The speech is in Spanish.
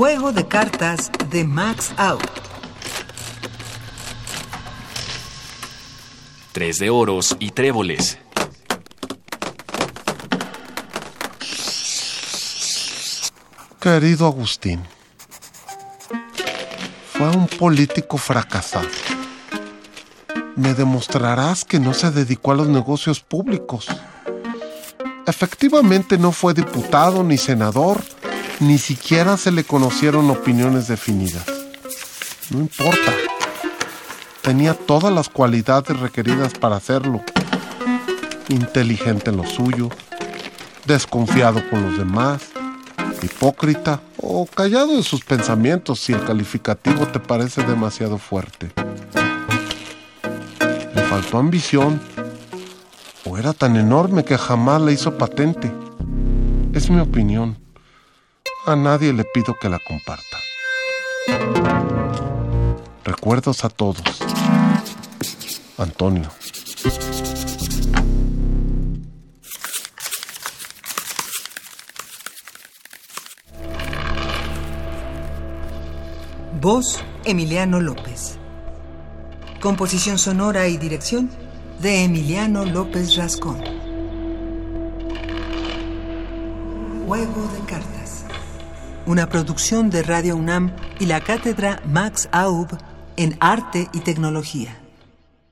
Juego de cartas de Max Out. Tres de oros y tréboles. Querido Agustín, fue un político fracasado. Me demostrarás que no se dedicó a los negocios públicos. Efectivamente no fue diputado ni senador, ni siquiera se le conocieron opiniones definidas. No importa. Tenía todas las cualidades requeridas para hacerlo. Inteligente en lo suyo, desconfiado con los demás, hipócrita o callado en sus pensamientos si el calificativo te parece demasiado fuerte. Le faltó ambición o era tan enorme que jamás la hizo patente. Es mi opinión. A nadie le pido que la comparta. Recuerdos a todos. Antonio. Voz Emiliano López. Composición sonora y dirección de Emiliano López Rascón. Juego de cartas. Una producción de Radio UNAM y la cátedra Max Aub en Arte y Tecnología.